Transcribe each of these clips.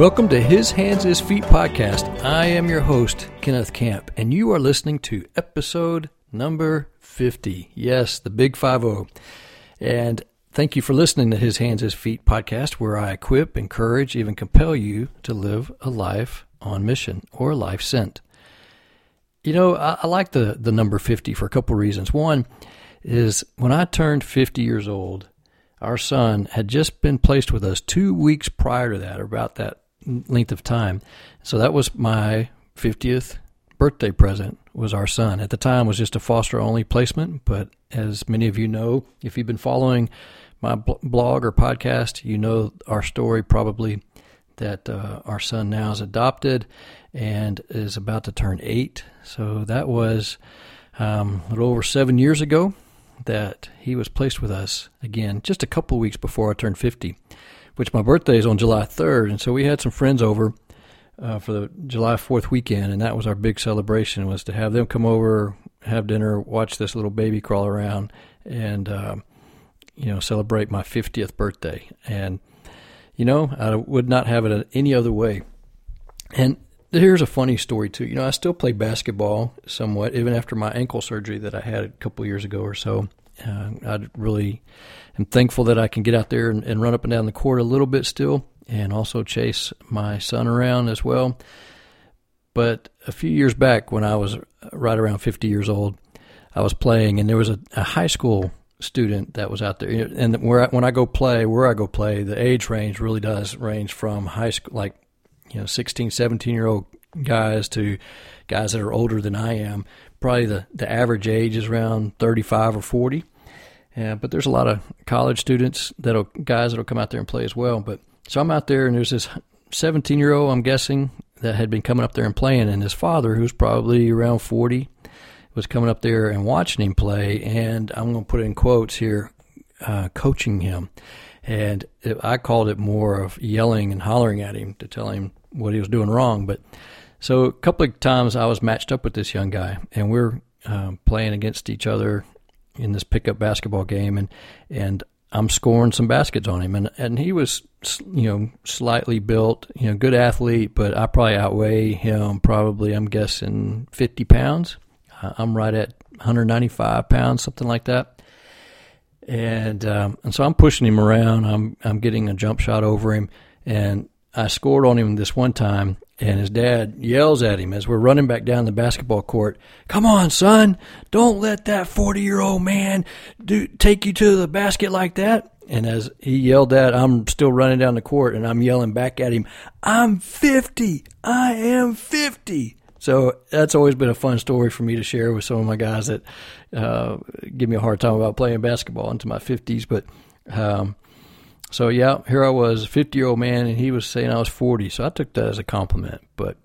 Welcome to His Hands, His Feet podcast. I am your host, Kenneth Camp, and you are listening to episode number 50. Yes, the big 50. And thank you for listening to His Hands, His Feet podcast, where I equip, encourage, even compel you to live a life on mission or life sent. You know, I, I like the, the number 50 for a couple reasons. One is when I turned 50 years old, our son had just been placed with us two weeks prior to that, about that length of time. So that was my 50th birthday present was our son. At the time was just a foster only placement, but as many of you know, if you've been following my blog or podcast, you know our story probably that uh, our son now is adopted and is about to turn eight. So that was um, a little over seven years ago that he was placed with us again just a couple weeks before I turned 50, which my birthday is on July 3rd. And so we had some friends over uh, for the July 4th weekend, and that was our big celebration was to have them come over, have dinner, watch this little baby crawl around, and, uh, you know, celebrate my 50th birthday. And, you know, I would not have it any other way. And here's a funny story too. You know, I still play basketball somewhat, even after my ankle surgery that I had a couple years ago or so. Uh, I really am thankful that I can get out there and, and, run up and down the court a little bit still, and also chase my son around as well. But a few years back, when I was right around 50 years old, I was playing, and there was a, a high school student that was out there. And where I, when I go play, where I go play, the age range really does range from high school, like you know, 16, 17 year old guys to guys that are older than I am. Probably the, the average age is around 35 or 40. Yeah, but there's a lot of college students that'll guys that'll come out there and play as well. But so I'm out there and there's this 17 year old I'm guessing that had been coming up there and playing, and his father, who's probably around 40, was coming up there and watching him play. And I'm going to put in quotes here, uh, coaching him. And it, I called it more of yelling and hollering at him to tell him what he was doing wrong. But so a couple of times I was matched up with this young guy, and we're uh, playing against each other in this pickup basketball game, and and I'm scoring some baskets on him, and and he was you know slightly built, you know, good athlete, but I probably outweigh him probably I'm guessing 50 pounds. I'm right at 195 pounds, something like that. And um, and so I'm pushing him around. I'm I'm getting a jump shot over him, and I scored on him this one time, and his dad yells at him as we're running back down the basketball court. Come on, son! Don't let that forty-year-old man do take you to the basket like that. And as he yelled that, I'm still running down the court, and I'm yelling back at him. I'm fifty. I am fifty. So that's always been a fun story for me to share with some of my guys that uh, give me a hard time about playing basketball into my fifties. But um, so yeah, here I was, a 50 year old man, and he was saying I was 40. So I took that as a compliment. But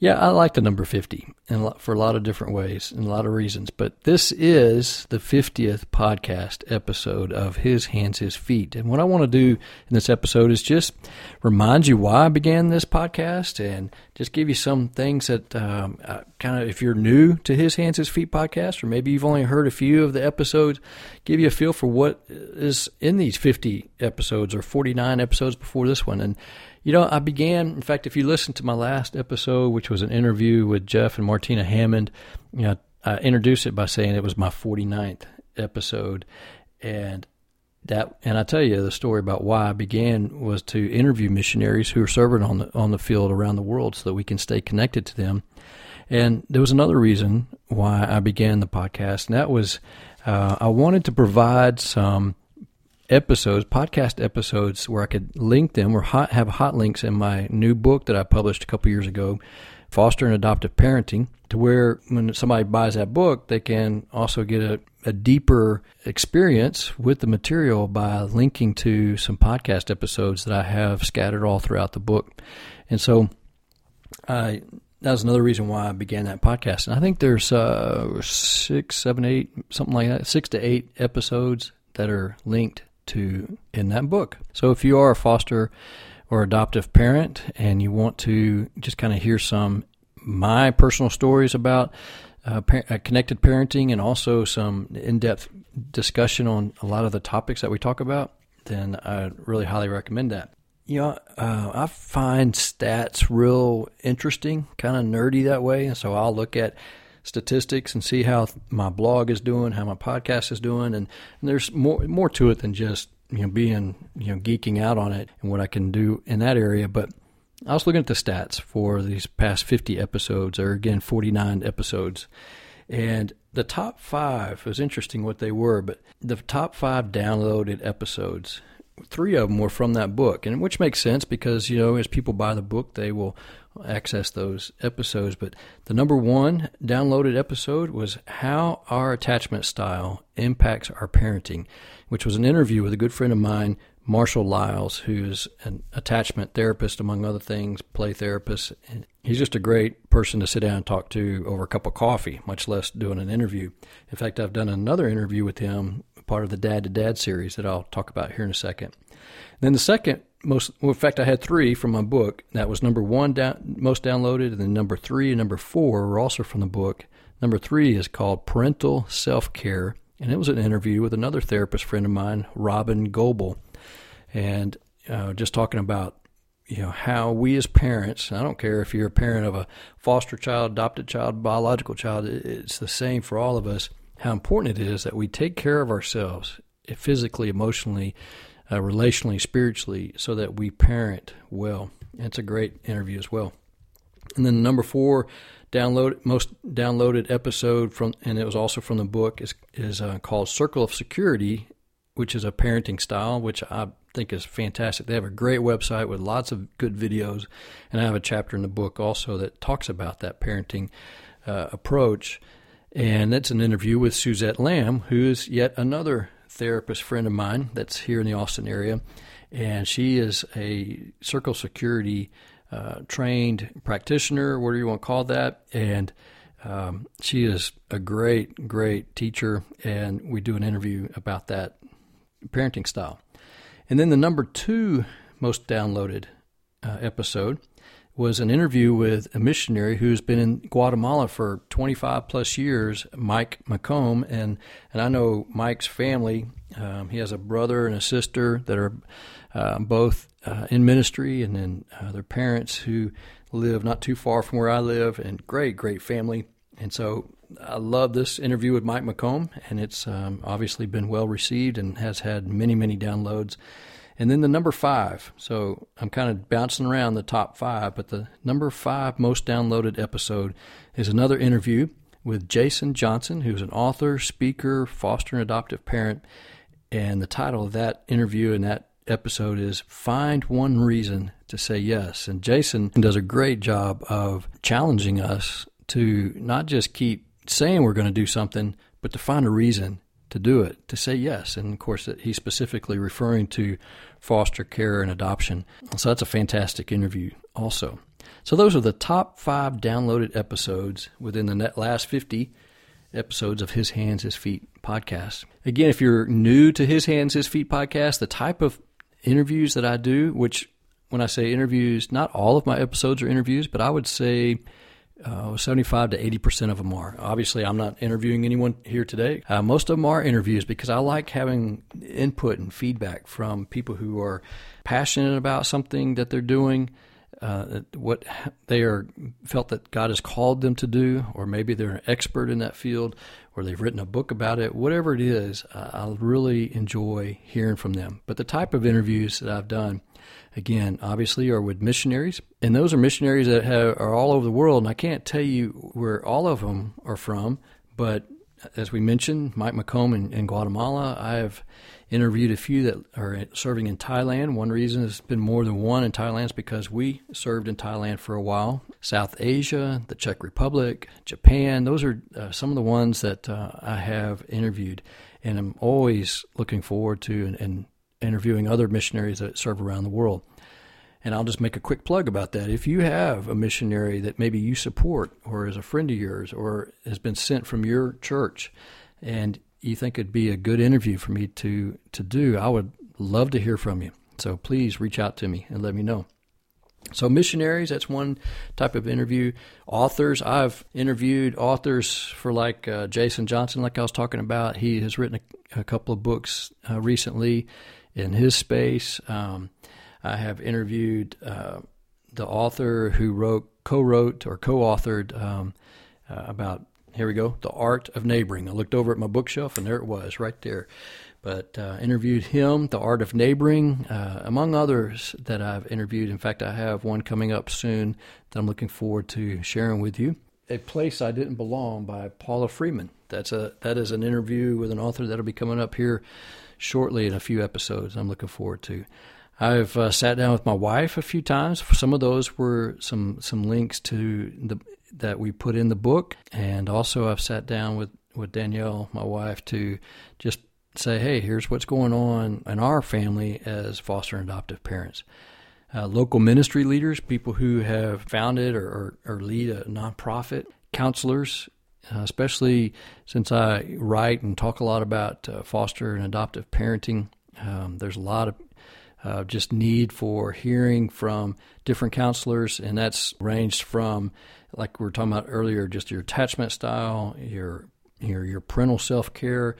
yeah, I like the number 50 and for a lot of different ways and a lot of reasons. But this is the 50th podcast episode of His Hands, His Feet. And what I want to do in this episode is just remind you why I began this podcast and just give you some things that um, kind of, if you're new to His Hands, His Feet podcast, or maybe you've only heard a few of the episodes, give you a feel for what is in these 50 episodes or 49 episodes before this one. And you know, I began, in fact, if you listen to my last episode, which was an interview with Jeff and Martina Hammond, you know, I introduced it by saying it was my 49th episode. And that, and I tell you the story about why I began was to interview missionaries who are serving on the, on the field around the world so that we can stay connected to them. And there was another reason why I began the podcast, and that was uh, I wanted to provide some episodes, podcast episodes, where I could link them or hot, have hot links in my new book that I published a couple years ago, Foster and Adoptive Parenting, to where when somebody buys that book, they can also get a, a deeper experience with the material by linking to some podcast episodes that I have scattered all throughout the book. And so I that was another reason why I began that podcast. And I think there's uh, six, seven, eight, something like that, six to eight episodes that are linked to in that book. So if you are a foster or adoptive parent and you want to just kind of hear some my personal stories about uh, uh, connected parenting and also some in-depth discussion on a lot of the topics that we talk about, then I really highly recommend that. you know, uh, I find stats real interesting, kind of nerdy that way. And so I'll look at statistics and see how my blog is doing, how my podcast is doing, and, and there's more more to it than just you know being you know geeking out on it and what I can do in that area. But I was looking at the stats for these past 50 episodes, or again 49 episodes, and the top five was interesting what they were, but the top five downloaded episodes three of them were from that book, and which makes sense because you know as people buy the book, they will access those episodes. But the number one downloaded episode was how our attachment style impacts our parenting, which was an interview with a good friend of mine, Marshall Lyles, who's an attachment therapist, among other things, play therapist. And he's just a great person to sit down and talk to over a cup of coffee, much less doing an interview. In fact, I've done another interview with him part of the Dad to Dad series that I'll talk about here in a second. then the second most, well, in fact, I had three from my book. That was number one down, most downloaded, and then number three and number four were also from the book. Number three is called Parental Self Care, and it was an interview with another therapist friend of mine, Robyn Gobbel, and uh, just talking about you know how we as parents i don't care if you're a parent of a foster child adopted child biological child it's the same for all of us how important it is that we take care of ourselves physically, emotionally, uh, relationally, spiritually, so that we parent well. it's a great interview as well. And then number four, download most downloaded episode from, and it was also from the book is is uh, called Circle of Security, which is a parenting style, which I think is fantastic. They have a great website with lots of good videos, and I have a chapter in the book also that talks about that parenting uh, approach. And that's an interview with Suzette Lamb, who is yet another therapist friend of mine that's here in the Austin area. And she is a circle security uh, trained practitioner, whatever you want to call that. And um, she is a great, great teacher. And we do an interview about that parenting style. And then the number two most downloaded uh, episode was an interview with a missionary who's been in Guatemala for 25 plus years, Mike McComb, and and I know Mike's family. Um, he has a brother and a sister that are uh, both uh, in ministry, and then uh, their parents who live not too far from where I live, and great, great family. And so I love this interview with Mike McComb, and it's um, obviously been well received and has had many, many downloads. And then the number five. So I'm kind of bouncing around the top five, but the number five most downloaded episode is another interview with Jason Johnson, who's an author, speaker, foster and adoptive parent. And the title of that interview and that episode is Find One Reason to Say Yes. And Jason does a great job of challenging us to not just keep saying we're going to do something, but to find a reason to do it, to say yes. And of course, he's specifically referring to foster care and adoption. So that's a fantastic interview, also. So those are the top five downloaded episodes within the last 50 episodes of His Hands, His Feet podcast. Again, if you're new to His Hands, His Feet podcast, the type of interviews that I do, which when I say interviews, not all of my episodes are interviews, but I would say uh, 75 to 80 percent of them are. Obviously, I'm not interviewing anyone here today. Uh, most of them are interviews because I like having input and feedback from people who are passionate about something that they're doing, uh, what they are felt that God has called them to do, or maybe they're an expert in that field, or they've written a book about it. Whatever it is, I really enjoy hearing from them. But the type of interviews that I've done again, obviously, are with missionaries. And those are missionaries that have, are all over the world. And I can't tell you where all of them are from, but as we mentioned, Mike McComb in, in Guatemala. I have interviewed a few that are serving in Thailand. One reason has been more than one in Thailand is because we served in Thailand for a while. South Asia, the Czech Republic, Japan, those are uh, some of the ones that uh, I have interviewed. And I'm always looking forward to and, and interviewing other missionaries that serve around the world. And I'll just make a quick plug about that. If you have a missionary that maybe you support or is a friend of yours or has been sent from your church and you think it'd be a good interview for me to, to do, I would love to hear from you. So please reach out to me and let me know. So, missionaries, that's one type of interview. Authors, I've interviewed authors for like uh, Jason Johnson, like I was talking about. He has written a, a couple of books uh, recently in his space. Um, I have interviewed uh, the author who wrote, co-wrote, or co-authored um, uh, about. Here we go. The art of neighboring. I looked over at my bookshelf, and there it was, right there. But uh, interviewed him, the art of neighboring, uh, among others that I've interviewed. In fact, I have one coming up soon that I'm looking forward to sharing with you. A Place I Didn't Belong by Paula Freeman. That's a that is an interview with an author that'll be coming up here shortly in a few episodes. I'm looking forward to. I've uh, sat down with my wife a few times. Some of those were some some links to the that we put in the book, and also I've sat down with with Danielle, my wife, to just say, hey, here's what's going on in our family as foster and adoptive parents. Uh, local ministry leaders, people who have founded or, or, or lead a nonprofit, counselors, especially since I write and talk a lot about uh, foster and adoptive parenting. Um, there's a lot of uh, just need for hearing from different counselors, and that's ranged from, like we were talking about earlier, just your attachment style, your your your parental self care,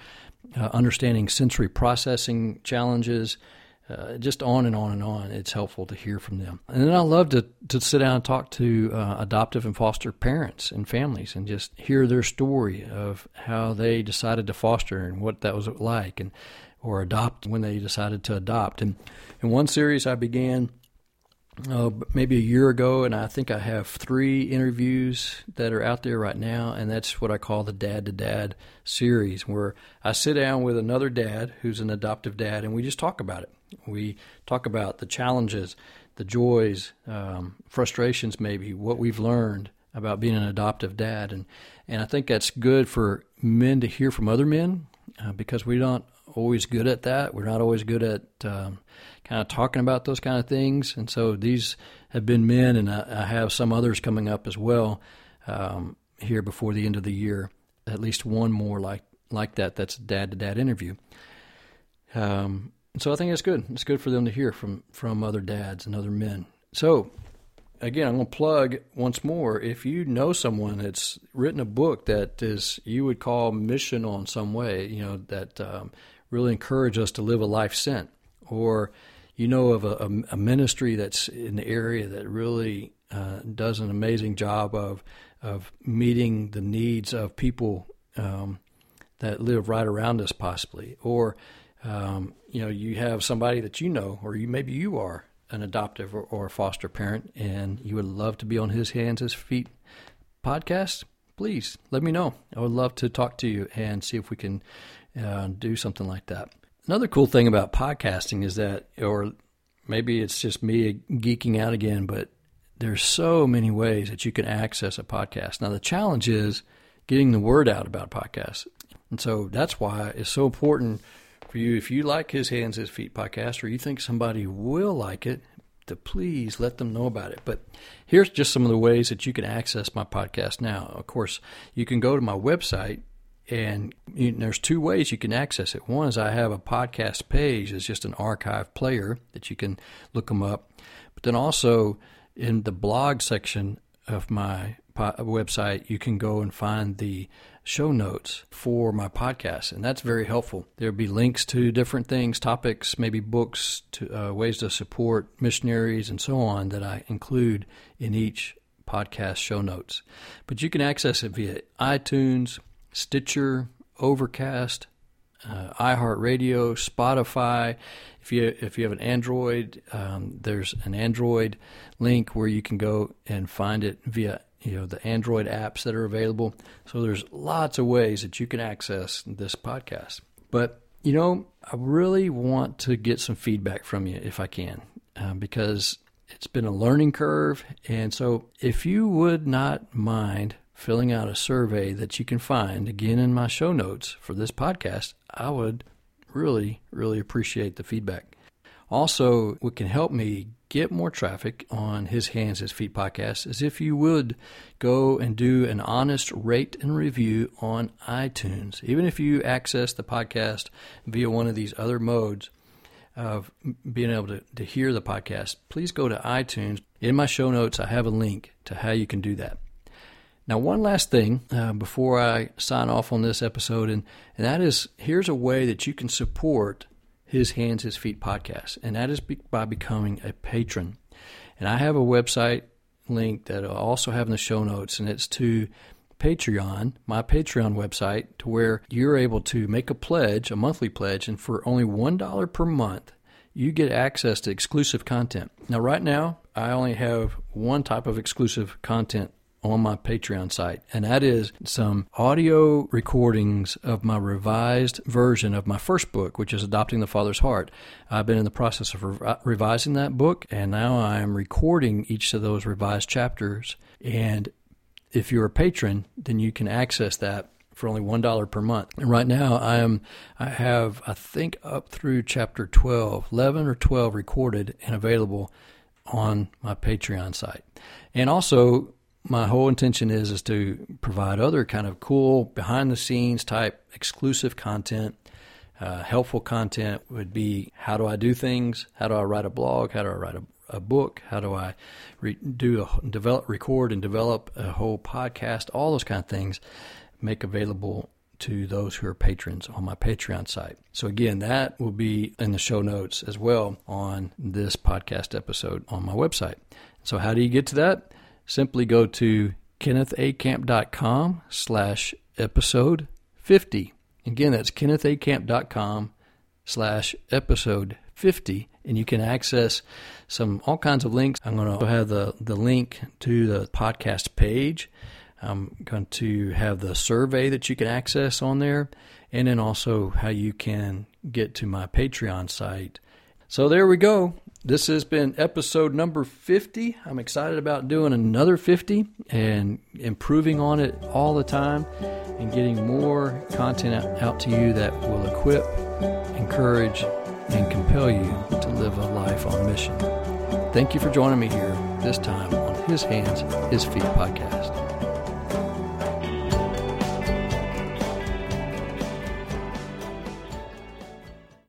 uh, understanding sensory processing challenges. Uh, just on and on and on. It's helpful to hear from them. And then I love to, to sit down and talk to uh, adoptive and foster parents and families and just hear their story of how they decided to foster and what that was like and or adopt when they decided to adopt. And in one series I began uh, maybe a year ago, and I think I have three interviews that are out there right now, and that's what I call the Dad to Dad series, where I sit down with another dad who's an adoptive dad, and we just talk about it. We talk about the challenges, the joys, um, frustrations, maybe what we've learned about being an adoptive dad, and and I think that's good for men to hear from other men uh, because we don't always good at that. We're not always good at um, kind of talking about those kind of things. And so these have been men, and I, I have some others coming up as well um, here before the end of the year. At least one more like like that. That's a dad to dad interview. Um, so I think it's good. It's good for them to hear from from other dads and other men. So again, I'm going to plug once more. If you know someone that's written a book that is you would call mission on some way, you know that um, really encourage us to live a life sent, or you know of a, a, ministry that's in the area that really uh, does an amazing job of of meeting the needs of people um, that live right around us, possibly, or um, you know you have somebody that you know, or you maybe you are an adoptive or, or foster parent, and you would love to be on his hands, his feet podcast. Please let me know. I would love to talk to you and see if we can uh, do something like that. Another cool thing about podcasting is that, or maybe it's just me geeking out again, but there's so many ways that you can access a podcast. Now, the challenge is getting the word out about podcasts. And so that's why it's so important for you, if you like His Hands, His Feet podcast, or you think somebody will like it, to please let them know about it. But here's just some of the ways that you can access my podcast now. Of course, you can go to my website, and you, there's two ways you can access it. One is I have a podcast page. It's just an archive player that you can look them up. But then also in the blog section of my website, you can go and find the show notes for my podcast, and that's very helpful. There'll be links to different things, topics, maybe books, to uh, ways to support missionaries, and so on that I include in each podcast show notes. But you can access it via iTunes, Stitcher, Overcast, uh, iHeartRadio, Spotify. If you if you have an Android, um, there's an Android link where you can go and find it via you know the Android apps that are available. So there's lots of ways that you can access this podcast. But you know, I really want to get some feedback from you if I can, uh, because it's been a learning curve. And so, if you would not mind filling out a survey that you can find again in my show notes for this podcast, I would really, really appreciate the feedback. Also, what can help me get more traffic on His Hands, His Feet podcast is if you would go and do an honest rate and review on iTunes. Even if you access the podcast via one of these other modes of being able to, to hear the podcast, please go to iTunes. In my show notes, I have a link to how you can do that. Now, one last thing uh, before I sign off on this episode, and, and that is here's a way that you can support His Hands, His Feet podcast, and that is by becoming a patron. And I have a website link that I'll also have in the show notes, and it's to Patreon, my Patreon website, to where you're able to make a pledge, a monthly pledge, and for only $1 per month, you get access to exclusive content. Now, right now, I only have one type of exclusive content on my Patreon site, and that is some audio recordings of my revised version of my first book, which is Adopting the Father's Heart. I've been in the process of re- revising that book, and now I am recording each of those revised chapters. And if you're a patron, then you can access that for only one dollar per month. And right now, I am I have I think up through chapter 12, 11 or 12 recorded and available on my Patreon site. And also, my whole intention is is to provide other kind of cool behind the scenes type exclusive content. Uh, helpful content would be how do I do things? How do I write a blog? How do I write a, a book? How do I re- do a, develop, record, and develop a whole podcast? All those kind of things make available to those who are patrons on my Patreon site. So, again, that will be in the show notes as well on this podcast episode on my website. So, how do you get to that? Simply go to kennethacamp.com slash episode 50. Again, that's kennethacamp.com slash episode 50 and you can access some all kinds of links. I'm going to have the, the link to the podcast page I'm going to have the survey that you can access on there, and then also how you can get to my Patreon site. So there we go. This has been episode number 50. I'm excited about doing another 50 and improving on it all the time and getting more content out to you that will equip, encourage, and compel you to live a life on mission. Thank you for joining me here this time on His Hands, His Feet podcast.